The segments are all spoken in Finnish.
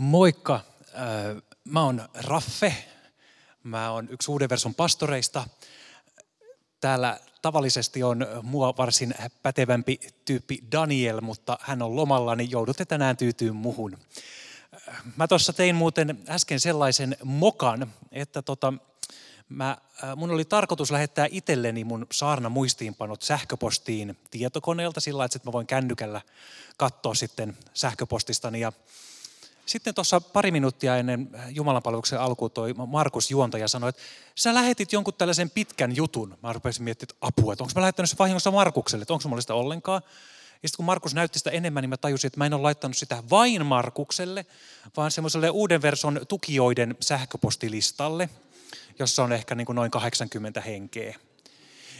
Moikka, äh, mä oon Raffe, mä oon yksi uuden version pastoreista. Täällä tavallisesti on mua varsin pätevämpi tyyppi Daniel, mutta hän on lomalla, niin joudutte tänään tyytyyn muhun. Mä tuossa tein muuten äsken sellaisen mokan, että tota, mä, äh, mun oli tarkoitus lähettää itselleni mun saarna muistiinpanot sähköpostiin tietokoneelta sillä että mä voin kännykällä katsoa sitten sähköpostistani. Ja sitten tuossa pari minuuttia ennen Jumalanpalveluksen alkuun toi Markus juontaja sanoi, että sä lähetit jonkun tällaisen pitkän jutun. Mä rupesin miettimään, että apua, että onko mä lähettänyt se vahingossa Markukselle, että onko mulla sitä ollenkaan. Ja sitten kun Markus näytti sitä enemmän, niin mä tajusin, että mä en ole laittanut sitä vain Markukselle, vaan semmoiselle uuden version tukijoiden sähköpostilistalle, jossa on ehkä niin kuin noin 80 henkeä.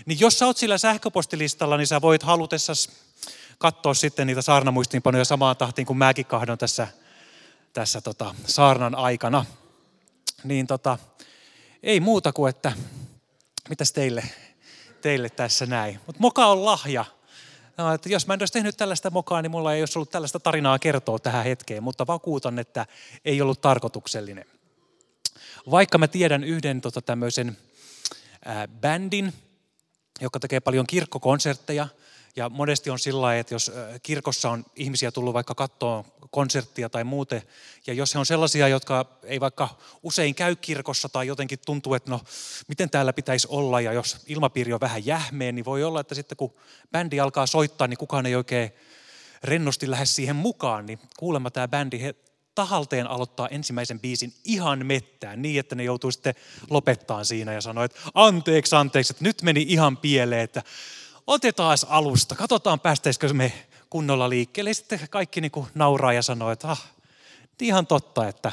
Niin jos sä oot sillä sähköpostilistalla, niin sä voit halutessasi katsoa sitten niitä saarnamuistiinpanoja samaan tahtiin kuin mäkin kahdon tässä tässä tota, saarnan aikana. Niin tota, ei muuta kuin, että mitäs teille, teille tässä näin. Mutta moka on lahja. No, että jos mä en olisi tehnyt tällaista mokaa, niin mulla ei olisi ollut tällaista tarinaa kertoa tähän hetkeen, mutta vakuutan, että ei ollut tarkoituksellinen. Vaikka mä tiedän yhden tota, tämmöisen ää, bändin, joka tekee paljon kirkkokonsertteja, ja monesti on sillä että jos kirkossa on ihmisiä tullut vaikka kattoon konserttia tai muuten, ja jos he on sellaisia, jotka ei vaikka usein käy kirkossa tai jotenkin tuntuu, että no miten täällä pitäisi olla, ja jos ilmapiiri on vähän jähmeen, niin voi olla, että sitten kun bändi alkaa soittaa, niin kukaan ei oikein rennosti lähde siihen mukaan, niin kuulemma tämä bändi, he tahalteen aloittaa ensimmäisen biisin ihan mettään niin, että ne joutuu sitten lopettaa siinä ja sanoo, että anteeksi, anteeksi, että nyt meni ihan pieleen, että otetaan alusta, katsotaan päästäisikö me kunnolla liikkeelle. Sitten kaikki niin kuin nauraa ja sanoo, että ah, ihan totta, että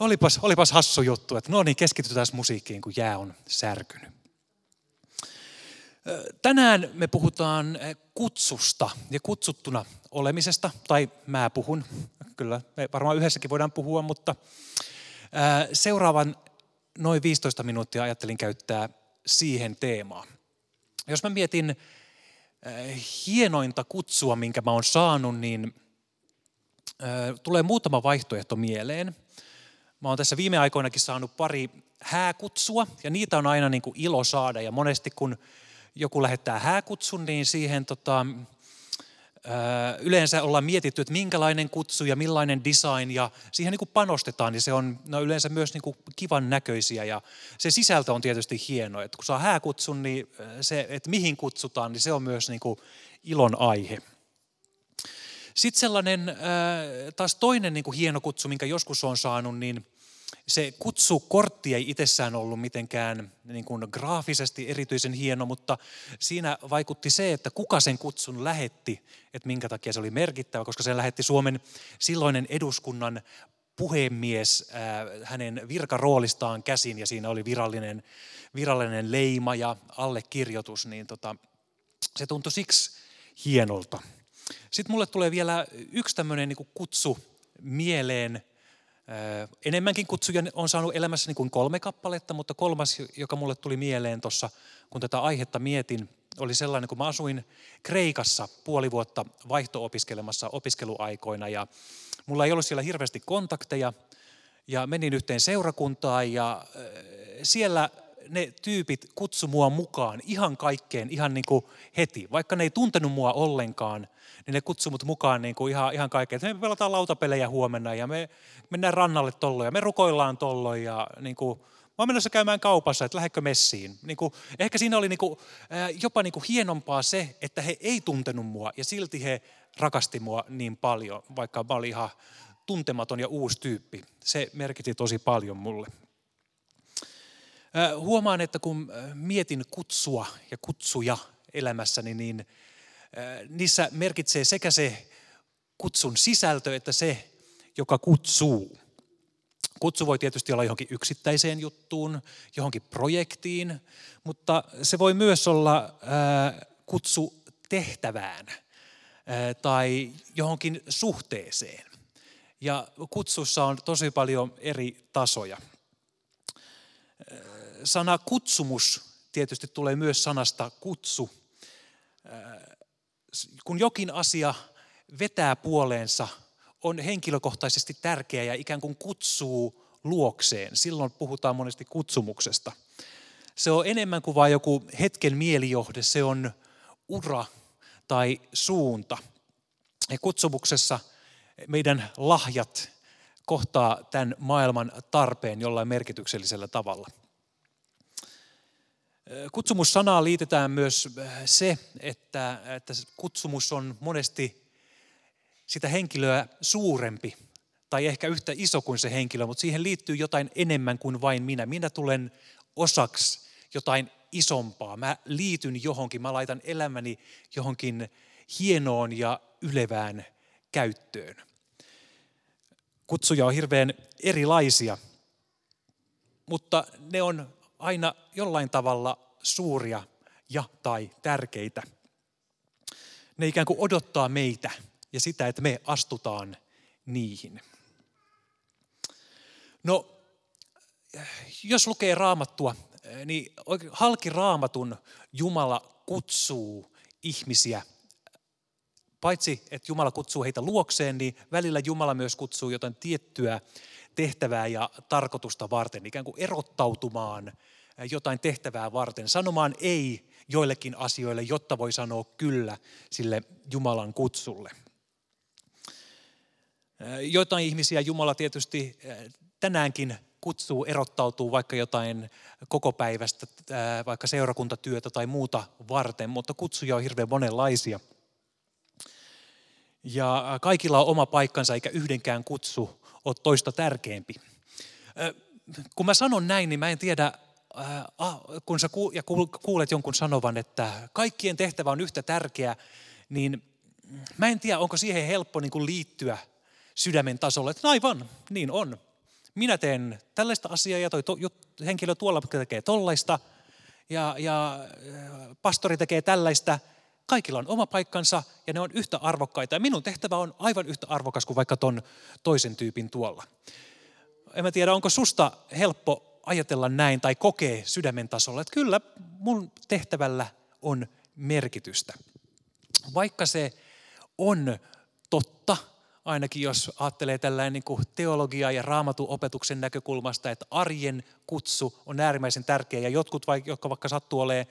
olipas, olipas hassu juttu, että no niin, keskitytään musiikkiin, kun jää on särkynyt. Tänään me puhutaan kutsusta ja kutsuttuna olemisesta, tai mä puhun, kyllä me varmaan yhdessäkin voidaan puhua, mutta seuraavan noin 15 minuuttia ajattelin käyttää siihen teemaan. Jos mä mietin äh, hienointa kutsua, minkä mä oon saanut, niin äh, tulee muutama vaihtoehto mieleen. Mä oon tässä viime aikoinakin saanut pari hääkutsua, ja niitä on aina niin kuin ilo saada. Ja monesti kun joku lähettää hääkutsun, niin siihen tota, yleensä ollaan mietitty, että minkälainen kutsu ja millainen design ja siihen niin kuin panostetaan, niin se on no yleensä myös niin kuin kivan näköisiä ja se sisältö on tietysti hieno. Että kun saa hääkutsun, niin se, että mihin kutsutaan, niin se on myös niin kuin ilon aihe. Sitten sellainen taas toinen niin kuin hieno kutsu, minkä joskus on saanut, niin – se kutsukortti ei itsessään ollut mitenkään niin kuin graafisesti erityisen hieno, mutta siinä vaikutti se, että kuka sen kutsun lähetti, että minkä takia se oli merkittävä, koska se lähetti Suomen silloinen eduskunnan puhemies äh, hänen virkaroolistaan käsin ja siinä oli virallinen, virallinen leima ja allekirjoitus, niin tota, se tuntui siksi hienolta. Sitten mulle tulee vielä yksi tämmöinen niin kutsu mieleen, Enemmänkin kutsuja on saanut elämässäni kuin kolme kappaletta, mutta kolmas, joka mulle tuli mieleen tuossa, kun tätä aihetta mietin, oli sellainen, kun mä asuin Kreikassa puoli vuotta vaihto-opiskelemassa opiskeluaikoina ja mulla ei ollut siellä hirveästi kontakteja ja menin yhteen seurakuntaan ja siellä ne tyypit kutsu mua mukaan ihan kaikkeen ihan niin kuin heti. Vaikka ne ei tuntenut mua ollenkaan, niin ne kutsui mut mukaan niin kuin ihan, ihan kaikkeen. Me pelataan lautapelejä huomenna ja me mennään rannalle tolloin ja me rukoillaan tolloin ja niin kuin, mä oon menossa käymään kaupassa, että lähdekö messiin. Niin kuin, ehkä siinä oli niin kuin, jopa niin kuin hienompaa se, että he ei tuntenut mua ja silti he rakasti mua niin paljon, vaikka mä olin ihan tuntematon ja uusi tyyppi. Se merkitsi tosi paljon mulle. Huomaan, että kun mietin kutsua ja kutsuja elämässäni, niin niissä merkitsee sekä se kutsun sisältö että se, joka kutsuu. Kutsu voi tietysti olla johonkin yksittäiseen juttuun, johonkin projektiin, mutta se voi myös olla kutsu tehtävään tai johonkin suhteeseen. Ja kutsussa on tosi paljon eri tasoja sana kutsumus tietysti tulee myös sanasta kutsu. Kun jokin asia vetää puoleensa on henkilökohtaisesti tärkeä ja ikään kuin kutsuu luokseen. Silloin puhutaan monesti kutsumuksesta. Se on enemmän kuin vain joku hetken mielijohde, se on ura tai suunta. Ja kutsumuksessa meidän lahjat kohtaa tämän maailman tarpeen jollain merkityksellisellä tavalla. Kutsumussanaan liitetään myös se, että, että kutsumus on monesti sitä henkilöä suurempi tai ehkä yhtä iso kuin se henkilö, mutta siihen liittyy jotain enemmän kuin vain minä. Minä tulen osaksi jotain isompaa. Mä liityn johonkin, mä laitan elämäni johonkin hienoon ja ylevään käyttöön. Kutsuja on hirveän erilaisia, mutta ne on aina jollain tavalla suuria ja tai tärkeitä. Ne ikään kuin odottaa meitä ja sitä, että me astutaan niihin. No, jos lukee raamattua, niin halki raamatun Jumala kutsuu ihmisiä. Paitsi, että Jumala kutsuu heitä luokseen, niin välillä Jumala myös kutsuu jotain tiettyä tehtävää ja tarkoitusta varten, ikään kuin erottautumaan jotain tehtävää varten, sanomaan ei joillekin asioille, jotta voi sanoa kyllä sille Jumalan kutsulle. Joitain ihmisiä Jumala tietysti tänäänkin kutsuu erottautuu vaikka jotain koko päivästä, vaikka seurakuntatyötä tai muuta varten, mutta kutsuja on hirveän monenlaisia. Ja kaikilla on oma paikkansa, eikä yhdenkään kutsu ole toista tärkeämpi. Kun mä sanon näin, niin mä en tiedä, kun sä kuulet jonkun sanovan, että kaikkien tehtävä on yhtä tärkeä, niin mä en tiedä, onko siihen helppo niin kuin liittyä sydämen tasolle, että aivan, niin on. Minä teen tällaista asiaa ja toi to, henkilö tuolla tekee tollaista ja, ja pastori tekee tällaista. Kaikilla on oma paikkansa ja ne on yhtä arvokkaita. Ja minun tehtävä on aivan yhtä arvokas kuin vaikka ton toisen tyypin tuolla. En mä tiedä, onko susta helppo ajatella näin tai kokee sydämen tasolla, että kyllä mun tehtävällä on merkitystä. Vaikka se on totta, ainakin jos ajattelee tällainen niin teologia- ja raamatuopetuksen näkökulmasta, että arjen kutsu on äärimmäisen tärkeä. Ja jotkut, jotka vaikka sattuu olemaan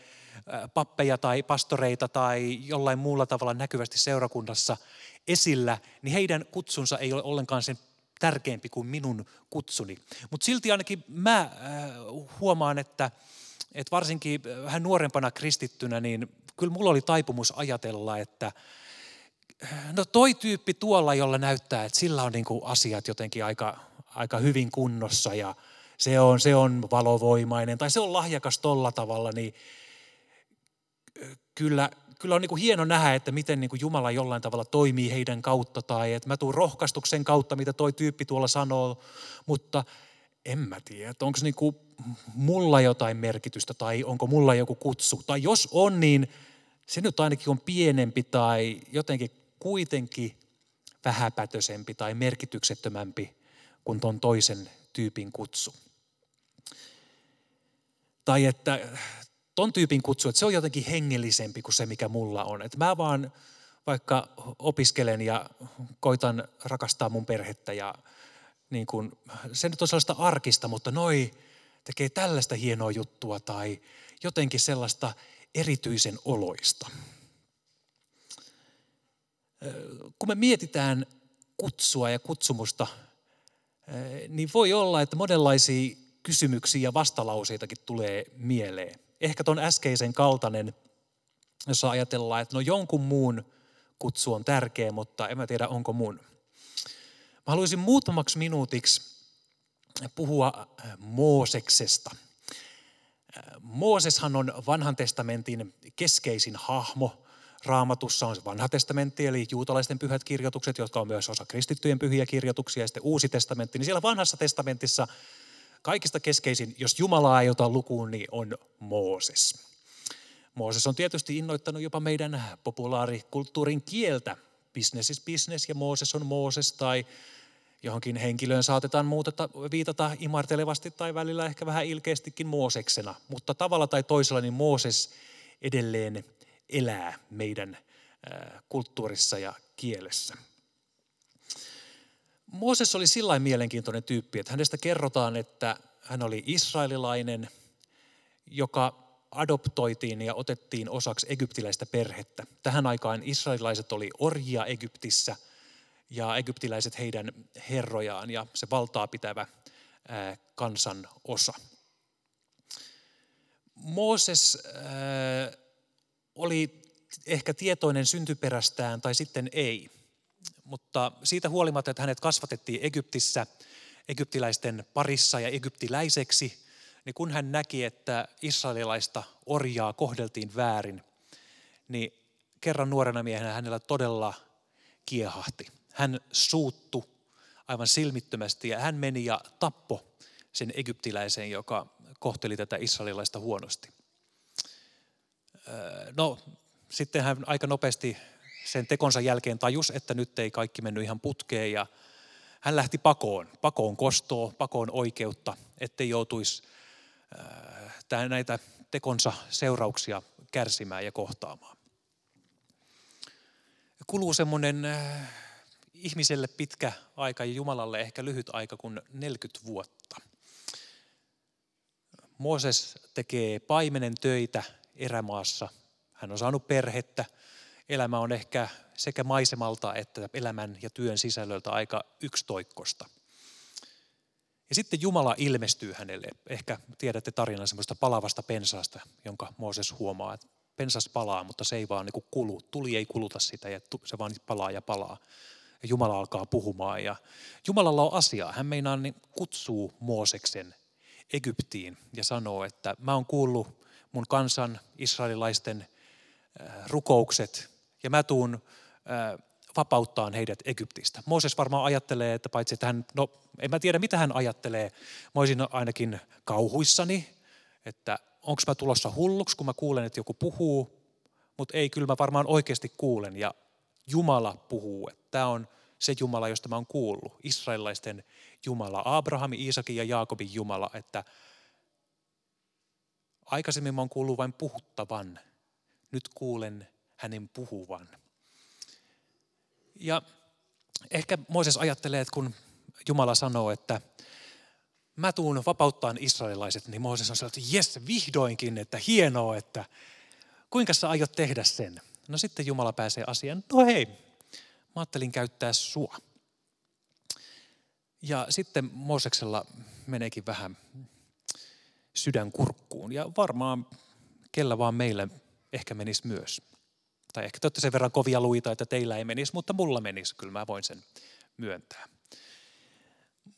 pappeja tai pastoreita tai jollain muulla tavalla näkyvästi seurakunnassa esillä, niin heidän kutsunsa ei ole ollenkaan sen tärkeämpi kuin minun kutsuni. Mutta silti ainakin mä huomaan, että, että varsinkin vähän nuorempana kristittynä, niin kyllä mulla oli taipumus ajatella, että, no toi tyyppi tuolla, jolla näyttää, että sillä on niin kuin asiat jotenkin aika, aika hyvin kunnossa ja se on, se on valovoimainen tai se on lahjakas tolla tavalla, niin kyllä, kyllä on niin kuin hieno nähdä, että miten niin kuin Jumala jollain tavalla toimii heidän kautta tai että mä tuun rohkaistuksen kautta, mitä toi tyyppi tuolla sanoo, mutta en mä tiedä, että onko niin mulla jotain merkitystä tai onko mulla joku kutsu. Tai jos on, niin se nyt ainakin on pienempi tai jotenkin kuitenkin vähäpätösempi tai merkityksettömämpi kuin ton toisen tyypin kutsu. Tai että ton tyypin kutsu, että se on jotenkin hengellisempi kuin se, mikä mulla on. Että mä vaan vaikka opiskelen ja koitan rakastaa mun perhettä ja niin kun, se nyt on sellaista arkista, mutta noi tekee tällaista hienoa juttua tai jotenkin sellaista erityisen oloista kun me mietitään kutsua ja kutsumusta, niin voi olla, että monenlaisia kysymyksiä ja vastalauseitakin tulee mieleen. Ehkä tuon äskeisen kaltainen, jossa ajatellaan, että no jonkun muun kutsu on tärkeä, mutta en mä tiedä onko mun. Mä haluaisin muutamaksi minuutiksi puhua Mooseksesta. Mooseshan on vanhan testamentin keskeisin hahmo, Raamatussa on se vanha testamentti, eli juutalaisten pyhät kirjoitukset, jotka on myös osa kristittyjen pyhiä kirjoituksia, ja sitten uusi testamentti. Niin siellä vanhassa testamentissa kaikista keskeisin, jos Jumalaa ei ota lukuun, niin on Mooses. Mooses on tietysti innoittanut jopa meidän populaarikulttuurin kieltä. Business is business ja Mooses on Mooses tai johonkin henkilöön saatetaan muuteta, viitata imartelevasti tai välillä ehkä vähän ilkeästikin Mooseksena. Mutta tavalla tai toisella niin Mooses edelleen elää meidän kulttuurissa ja kielessä. Mooses oli sillä mielenkiintoinen tyyppi, että hänestä kerrotaan, että hän oli israelilainen, joka adoptoitiin ja otettiin osaksi egyptiläistä perhettä. Tähän aikaan israelilaiset oli orjia Egyptissä ja egyptiläiset heidän herrojaan ja se valtaa pitävä kansan osa. Mooses oli ehkä tietoinen syntyperästään tai sitten ei, mutta siitä huolimatta, että hänet kasvatettiin Egyptissä, egyptiläisten parissa ja egyptiläiseksi, niin kun hän näki, että israelilaista orjaa kohdeltiin väärin, niin kerran nuorena miehenä hänellä todella kiehahti. Hän suuttu aivan silmittömästi ja hän meni ja tappo sen egyptiläisen, joka kohteli tätä israelilaista huonosti. No, sitten hän aika nopeasti sen tekonsa jälkeen tajus, että nyt ei kaikki mennyt ihan putkeen ja hän lähti pakoon, pakoon kostoa, pakoon oikeutta, ettei joutuisi näitä tekonsa seurauksia kärsimään ja kohtaamaan. Kuluu semmoinen ihmiselle pitkä aika ja Jumalalle ehkä lyhyt aika kuin 40 vuotta. Mooses tekee paimenen töitä erämaassa. Hän on saanut perhettä. Elämä on ehkä sekä maisemalta että elämän ja työn sisällöltä aika yksitoikkosta. Ja sitten Jumala ilmestyy hänelle. Ehkä tiedätte tarinan semmoista palavasta pensaasta, jonka Mooses huomaa, että pensas palaa, mutta se ei vaan niin kulu. Tuli ei kuluta sitä ja se vaan palaa ja palaa. Ja Jumala alkaa puhumaan ja Jumalalla on asiaa. Hän meinaa niin kutsuu Mooseksen Egyptiin ja sanoo, että mä oon kuullut mun kansan israelilaisten äh, rukoukset ja mä tuun äh, vapauttaa heidät Egyptistä. Mooses varmaan ajattelee, että paitsi että hän, no en mä tiedä mitä hän ajattelee, mä olisin ainakin kauhuissani, että onko mä tulossa hulluksi, kun mä kuulen, että joku puhuu, mutta ei, kyllä mä varmaan oikeasti kuulen ja Jumala puhuu. Tämä on se Jumala, josta mä oon kuullut, israelilaisten Jumala, Abrahamin, Iisakin ja Jaakobin Jumala, että aikaisemmin mä oon kuullut vain puhuttavan, nyt kuulen hänen puhuvan. Ja ehkä Moises ajattelee, että kun Jumala sanoo, että mä tuun vapauttaan israelilaiset, niin Mooses on sellainen, että jes, vihdoinkin, että hienoa, että kuinka sä aiot tehdä sen? No sitten Jumala pääsee asiaan, no hei, mä ajattelin käyttää sua. Ja sitten Mooseksella meneekin vähän sydän kurkkuun ja varmaan kellä vaan meille ehkä menisi myös. Tai ehkä te olette sen verran kovia luita, että teillä ei menisi, mutta mulla menisi, kyllä mä voin sen myöntää.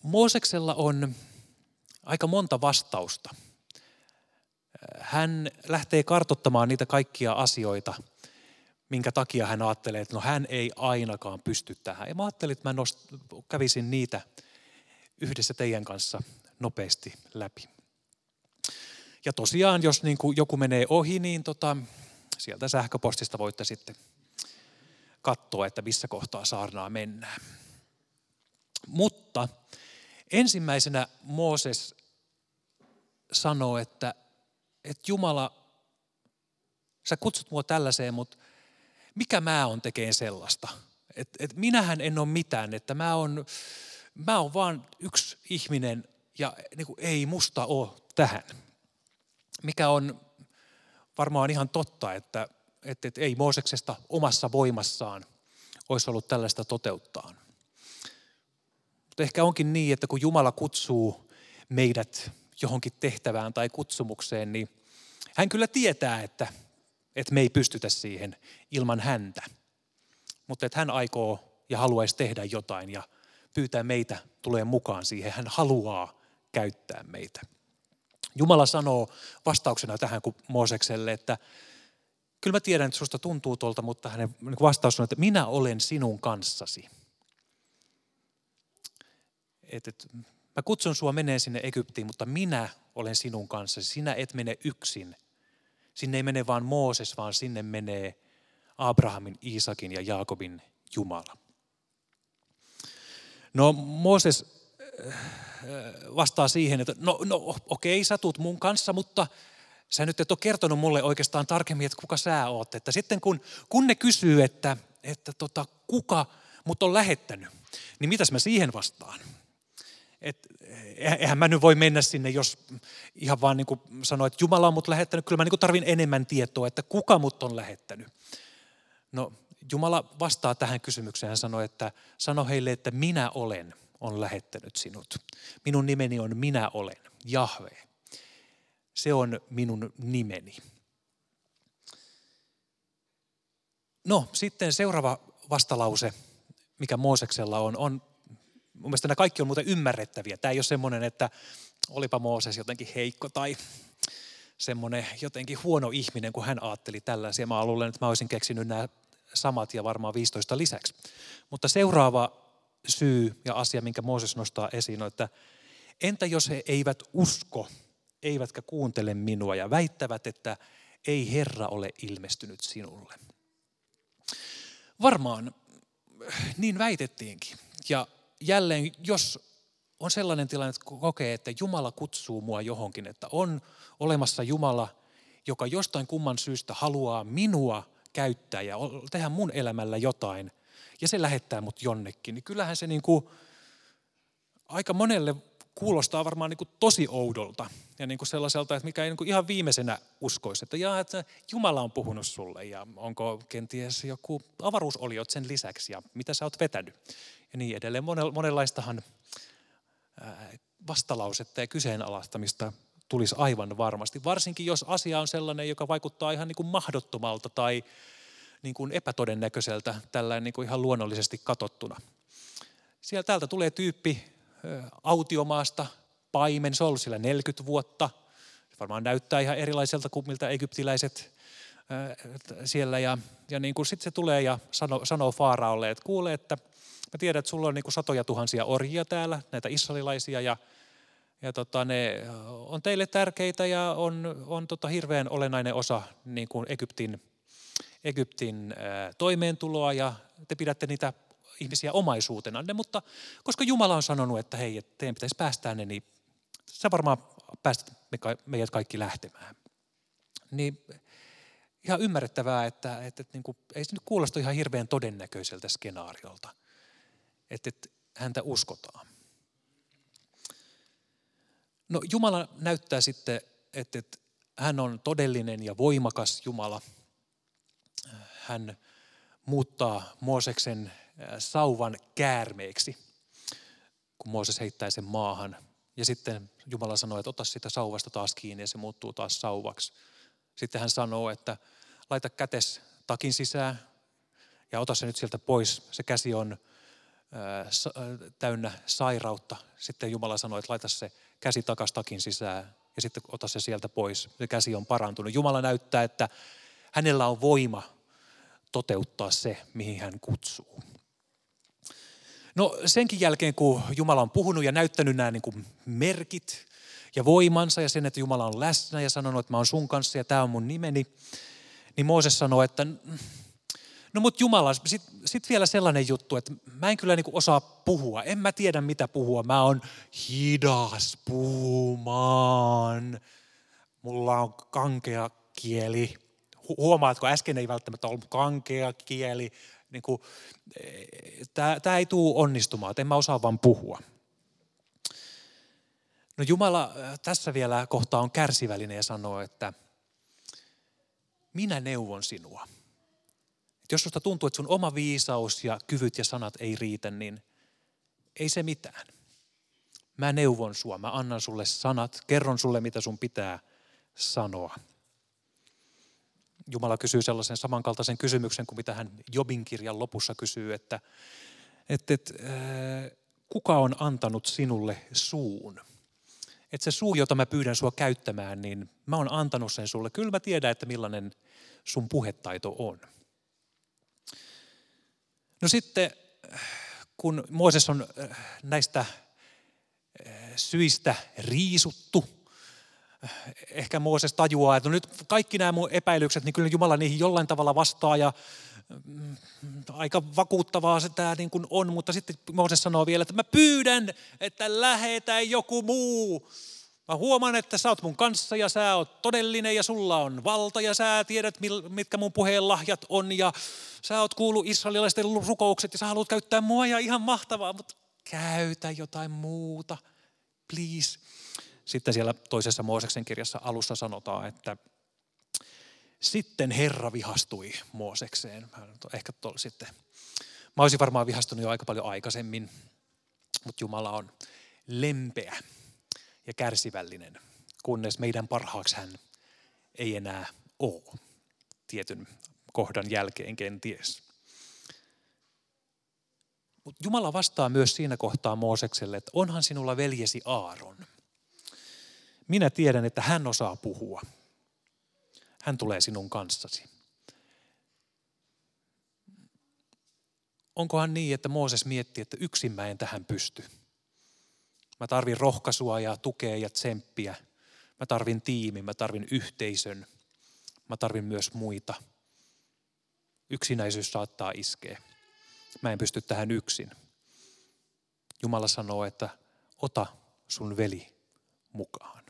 Mooseksella on aika monta vastausta. Hän lähtee kartottamaan niitä kaikkia asioita, minkä takia hän ajattelee, että no hän ei ainakaan pysty tähän. Ja mä ajattelin, että mä nost, kävisin niitä yhdessä teidän kanssa nopeasti läpi. Ja tosiaan, jos niin kuin joku menee ohi, niin tota, sieltä sähköpostista voitte sitten katsoa, että missä kohtaa saarnaa mennään. Mutta ensimmäisenä Mooses sanoo, että, että Jumala, sä kutsut mua tällaiseen, mutta mikä mä on tekeen sellaista? Että et minähän en ole mitään, että mä oon, mä oon vaan yksi ihminen ja niin kuin, ei musta ole tähän. Mikä on varmaan ihan totta, että, että, että ei Mooseksesta omassa voimassaan olisi ollut tällaista toteuttaa. Mutta ehkä onkin niin, että kun Jumala kutsuu meidät johonkin tehtävään tai kutsumukseen, niin hän kyllä tietää, että, että me ei pystytä siihen ilman häntä. Mutta että hän aikoo ja haluaisi tehdä jotain ja pyytää meitä tulee mukaan siihen. Hän haluaa käyttää meitä. Jumala sanoo vastauksena tähän kuin Moosekselle, että kyllä mä tiedän, että susta tuntuu tuolta, mutta hänen vastaus on, että minä olen sinun kanssasi. Et, et, mä kutsun sua menee sinne Egyptiin, mutta minä olen sinun kanssasi. Sinä et mene yksin. Sinne ei mene vaan Mooses, vaan sinne menee Abrahamin, Iisakin ja Jaakobin Jumala. No Mooses vastaa siihen, että no, no okei, sä tuut mun kanssa, mutta sä nyt et ole kertonut mulle oikeastaan tarkemmin, että kuka sä oot. Että sitten kun, kun ne kysyy, että, että tota, kuka mutta on lähettänyt. Niin mitäs mä siihen vastaan? Et, eihän mä nyt voi mennä sinne, jos ihan vaan niin sanoo, että Jumala on mut lähettänyt. Kyllä mä niin tarvin enemmän tietoa, että kuka mut on lähettänyt. No Jumala vastaa tähän kysymykseen. Hän sanoi, että sano heille, että minä olen on lähettänyt sinut. Minun nimeni on minä olen, Jahve. Se on minun nimeni. No sitten seuraava vastalause, mikä Mooseksella on, on mun mielestä nämä kaikki on muuten ymmärrettäviä. Tämä ei ole semmoinen, että olipa Mooses jotenkin heikko tai semmoinen jotenkin huono ihminen, kun hän ajatteli tällaisia. Mä luulen, että mä olisin keksinyt nämä samat ja varmaan 15 lisäksi. Mutta seuraava syy ja asia, minkä Mooses nostaa esiin, on, että entä jos he eivät usko, eivätkä kuuntele minua ja väittävät, että ei Herra ole ilmestynyt sinulle. Varmaan niin väitettiinkin. Ja jälleen, jos on sellainen tilanne, että kokee, että Jumala kutsuu mua johonkin, että on olemassa Jumala, joka jostain kumman syystä haluaa minua käyttää ja tehdä mun elämällä jotain, ja se lähettää mut jonnekin, niin kyllähän se niin kuin aika monelle kuulostaa varmaan niin kuin tosi oudolta ja niin kuin sellaiselta, että mikä ei niin kuin ihan viimeisenä uskoisi, että, jaa, että Jumala on puhunut sulle ja onko kenties joku avaruusoliot sen lisäksi ja mitä sä oot vetänyt ja niin edelleen. Monenlaistahan vastalausetta ja kyseenalaistamista tulisi aivan varmasti, varsinkin jos asia on sellainen, joka vaikuttaa ihan niin kuin mahdottomalta tai niin kuin epätodennäköiseltä tällä niin kuin ihan luonnollisesti katottuna. Siellä täältä tulee tyyppi autiomaasta, paimen, se on ollut siellä 40 vuotta. Se varmaan näyttää ihan erilaiselta kuin miltä egyptiläiset siellä. Ja, ja niin kuin sitten se tulee ja sanoo, sanoo Faaraolle, että kuule, että mä tiedän, että sulla on niin kuin satoja tuhansia orjia täällä, näitä israelilaisia, ja, ja tota, ne on teille tärkeitä ja on, on tota hirveän olennainen osa niin kuin Egyptin, Egyptin toimeentuloa, ja te pidätte niitä ihmisiä omaisuutenanne, mutta koska Jumala on sanonut, että hei, teidän pitäisi päästää ne, niin sä varmaan päästät meidät kaikki lähtemään. Niin ihan ymmärrettävää, että, että, että niin kuin, ei se nyt kuulosta ihan hirveän todennäköiseltä skenaariolta, että, että häntä uskotaan. No Jumala näyttää sitten, että, että hän on todellinen ja voimakas Jumala. Hän muuttaa Mooseksen sauvan käärmeeksi, kun Mooses heittää sen maahan. Ja sitten Jumala sanoo, että ota sitä sauvasta taas kiinni ja se muuttuu taas sauvaksi. Sitten hän sanoo, että laita kätes takin sisään ja ota se nyt sieltä pois. Se käsi on täynnä sairautta. Sitten Jumala sanoi, että laita se käsi takas takin sisään ja sitten ota se sieltä pois. Se käsi on parantunut. Jumala näyttää, että hänellä on voima toteuttaa se, mihin hän kutsuu. No senkin jälkeen, kun Jumala on puhunut ja näyttänyt nämä niin kuin merkit ja voimansa ja sen, että Jumala on läsnä ja sanonut, että mä oon sun kanssa ja tämä on mun nimeni, niin Mooses sanoi, että no mut Jumala, sitten sit vielä sellainen juttu, että mä en kyllä niin kuin osaa puhua, en mä tiedä mitä puhua, mä oon hidas puhumaan, mulla on kankea kieli. Huomaatko, äsken ei välttämättä ollut kankea kieli, niin kuin, tämä ei tule onnistumaan, että en mä osaa vaan puhua. No Jumala tässä vielä kohtaa on kärsivällinen ja sanoo, että minä neuvon sinua. Et jos susta tuntuu, että sun oma viisaus ja kyvyt ja sanat ei riitä, niin ei se mitään. Mä neuvon sua, mä annan sulle sanat, kerron sulle mitä sun pitää sanoa. Jumala kysyy sellaisen samankaltaisen kysymyksen kuin mitä hän Jobin kirjan lopussa kysyy, että, että, että äh, kuka on antanut sinulle suun? Että se suu, jota mä pyydän sua käyttämään, niin mä oon antanut sen sulle. Kyllä mä tiedän, että millainen sun puhetaito on. No sitten, kun Mooses on äh, näistä äh, syistä riisuttu, ehkä Mooses tajuaa, että no nyt kaikki nämä mun epäilykset, niin kyllä Jumala niihin jollain tavalla vastaa ja mm, aika vakuuttavaa se tämä niin kuin on, mutta sitten Mooses sanoo vielä, että mä pyydän, että lähetä joku muu. Mä huomaan, että sä oot mun kanssa ja sä oot todellinen ja sulla on valta ja sä tiedät, mitkä mun puheen lahjat on ja sä oot kuullut israelilaisten rukoukset ja sä haluat käyttää mua ja ihan mahtavaa, mutta käytä jotain muuta, please. Sitten siellä toisessa Mooseksen kirjassa alussa sanotaan, että sitten Herra vihastui Moosekseen. Ehkä tol, sitten. Mä olisin varmaan vihastunut jo aika paljon aikaisemmin, mutta Jumala on lempeä ja kärsivällinen, kunnes meidän parhaaksi hän ei enää ole tietyn kohdan jälkeen kenties. Mutta Jumala vastaa myös siinä kohtaa Moosekselle, että onhan sinulla veljesi Aaron. Minä tiedän, että hän osaa puhua. Hän tulee sinun kanssasi. Onkohan niin, että Mooses mietti, että yksin mä en tähän pysty. Mä tarvin rohkaisua ja tukea ja tsemppiä. Mä tarvin tiimin, mä tarvin yhteisön. Mä tarvin myös muita. Yksinäisyys saattaa iskeä. Mä en pysty tähän yksin. Jumala sanoo, että ota sun veli mukaan.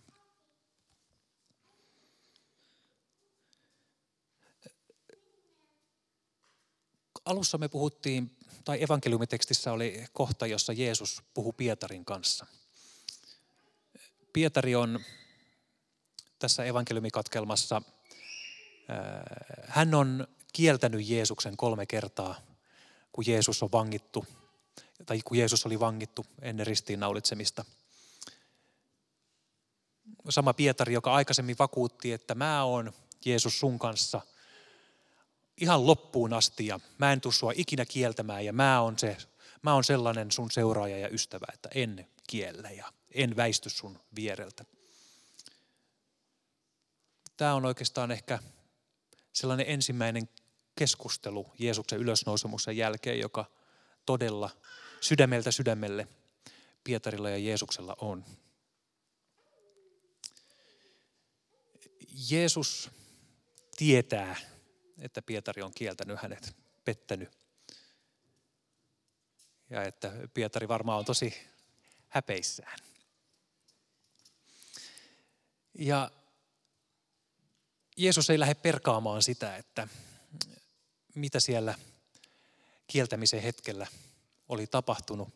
Alussa me puhuttiin, tai evankeliumitekstissä oli kohta, jossa Jeesus puhui Pietarin kanssa. Pietari on tässä evankeliumikatkelmassa, hän on kieltänyt Jeesuksen kolme kertaa kun Jeesus on vangittu, tai kun Jeesus oli vangittu ennen ristiinnaulitsemista. Sama Pietari, joka aikaisemmin vakuutti, että mä oon Jeesus sun kanssa ihan loppuun asti ja mä en tuu sua ikinä kieltämään ja mä oon, se, mä oon sellainen sun seuraaja ja ystävä, että en kiellä ja en väisty sun viereltä. Tämä on oikeastaan ehkä sellainen ensimmäinen keskustelu Jeesuksen ylösnousemuksen jälkeen, joka todella sydämeltä sydämelle Pietarilla ja Jeesuksella on. Jeesus tietää, että Pietari on kieltänyt hänet, pettänyt. Ja että Pietari varmaan on tosi häpeissään. Ja Jeesus ei lähde perkaamaan sitä, että mitä siellä kieltämisen hetkellä oli tapahtunut,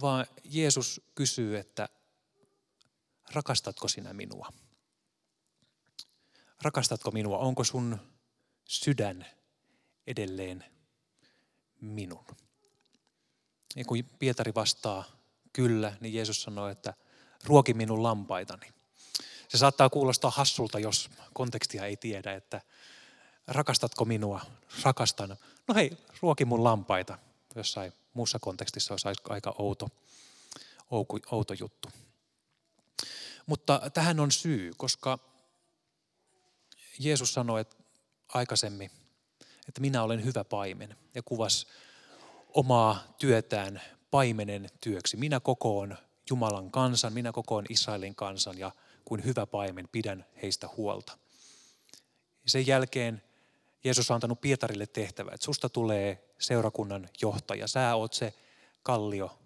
vaan Jeesus kysyy, että rakastatko sinä minua? Rakastatko minua? Onko sun sydän edelleen minun? Ja kun Pietari vastaa kyllä, niin Jeesus sanoo, että ruoki minun lampaitani. Se saattaa kuulostaa hassulta, jos kontekstia ei tiedä, että rakastatko minua? Rakastan. No hei, ruoki mun lampaita. Jossain muussa kontekstissa olisi aika outo, outo juttu. Mutta tähän on syy, koska Jeesus sanoi että aikaisemmin, että minä olen hyvä paimen ja kuvas omaa työtään paimenen työksi. Minä kokoon Jumalan kansan, minä kokoon Israelin kansan ja kuin hyvä paimen pidän heistä huolta. Sen jälkeen Jeesus on antanut Pietarille tehtävä, että susta tulee seurakunnan johtaja. Sä oot se kallio,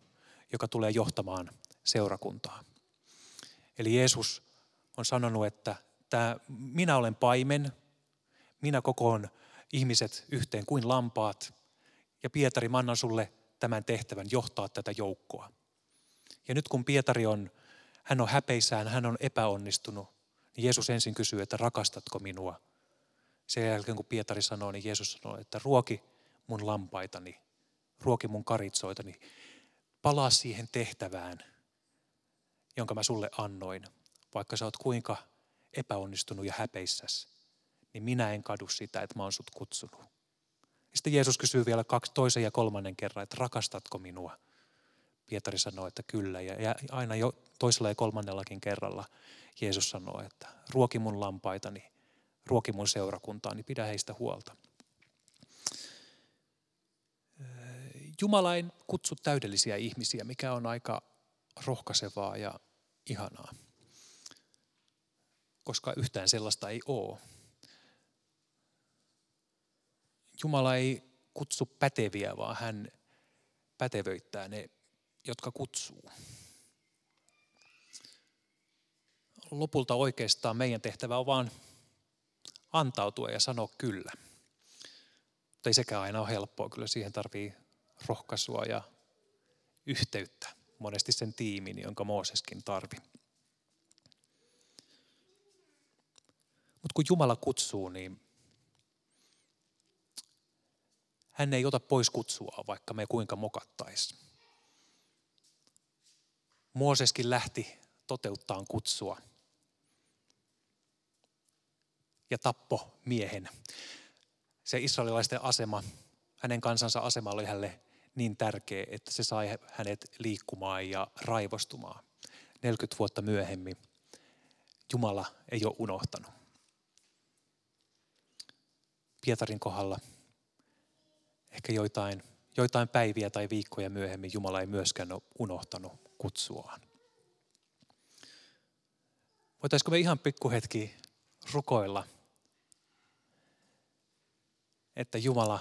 joka tulee johtamaan seurakuntaa. Eli Jeesus on sanonut, että tämä, minä olen paimen, minä kokoon ihmiset yhteen kuin lampaat. Ja Pietari, mä annan sulle tämän tehtävän johtaa tätä joukkoa. Ja nyt kun Pietari on, hän on häpeissään, hän on epäonnistunut, niin Jeesus ensin kysyy, että rakastatko minua? Sen jälkeen kun Pietari sanoi, niin Jeesus sanoi, että ruoki mun lampaitani, ruoki mun karitsoitani, palaa siihen tehtävään, jonka mä sulle annoin. Vaikka sä oot kuinka epäonnistunut ja häpeissäs, niin minä en kadu sitä, että mä oon sut kutsunut. Ja sitten Jeesus kysyy vielä kaksi, toisen ja kolmannen kerran, että rakastatko minua? Pietari sanoi, että kyllä. Ja aina jo toisella ja kolmannellakin kerralla Jeesus sanoi, että ruoki mun lampaitani, ruoki mun seurakuntaa, niin pidä heistä huolta. Jumala ei kutsu täydellisiä ihmisiä, mikä on aika rohkaisevaa ja ihanaa, koska yhtään sellaista ei ole. Jumala ei kutsu päteviä, vaan hän pätevöittää ne, jotka kutsuu. lopulta oikeastaan meidän tehtävä on vaan antautua ja sanoa kyllä. Mutta ei sekään aina ole helppoa, kyllä siihen tarvii rohkaisua ja yhteyttä. Monesti sen tiimin, jonka Mooseskin tarvi. Mutta kun Jumala kutsuu, niin hän ei ota pois kutsua, vaikka me kuinka mokattaisiin. Mooseskin lähti toteuttaa kutsua ja tappo miehen. Se israelilaisten asema, hänen kansansa asema oli hänelle niin tärkeä, että se sai hänet liikkumaan ja raivostumaan. 40 vuotta myöhemmin Jumala ei ole unohtanut. Pietarin kohdalla ehkä joitain, joitain päiviä tai viikkoja myöhemmin Jumala ei myöskään ole unohtanut kutsuaan. Voitaisiko me ihan pikkuhetki rukoilla, että Jumala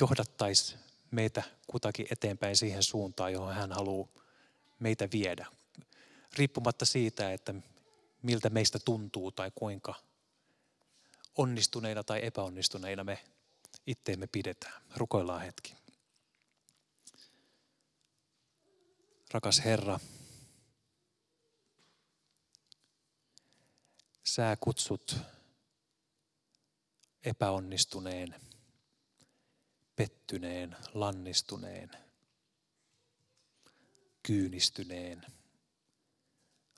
johdattaisi meitä kutakin eteenpäin siihen suuntaan, johon hän haluaa meitä viedä. Riippumatta siitä, että miltä meistä tuntuu tai kuinka onnistuneina tai epäonnistuneina me itteemme pidetään. Rukoillaan hetki. Rakas Herra, sä kutsut epäonnistuneen, pettyneen, lannistuneen, kyynistyneen,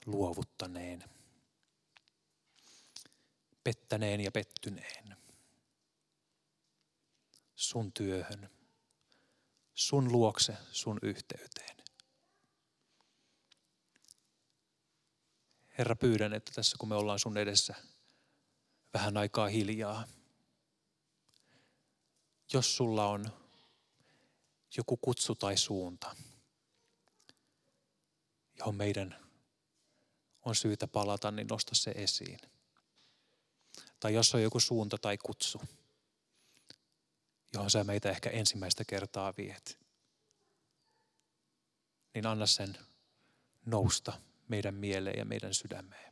luovuttaneen, pettäneen ja pettyneen sun työhön, sun luokse, sun yhteyteen. Herra, pyydän, että tässä kun me ollaan sun edessä vähän aikaa hiljaa, jos sulla on joku kutsu tai suunta, johon meidän on syytä palata, niin nosta se esiin. Tai jos on joku suunta tai kutsu, johon sä meitä ehkä ensimmäistä kertaa viet, niin anna sen nousta meidän mieleen ja meidän sydämeen.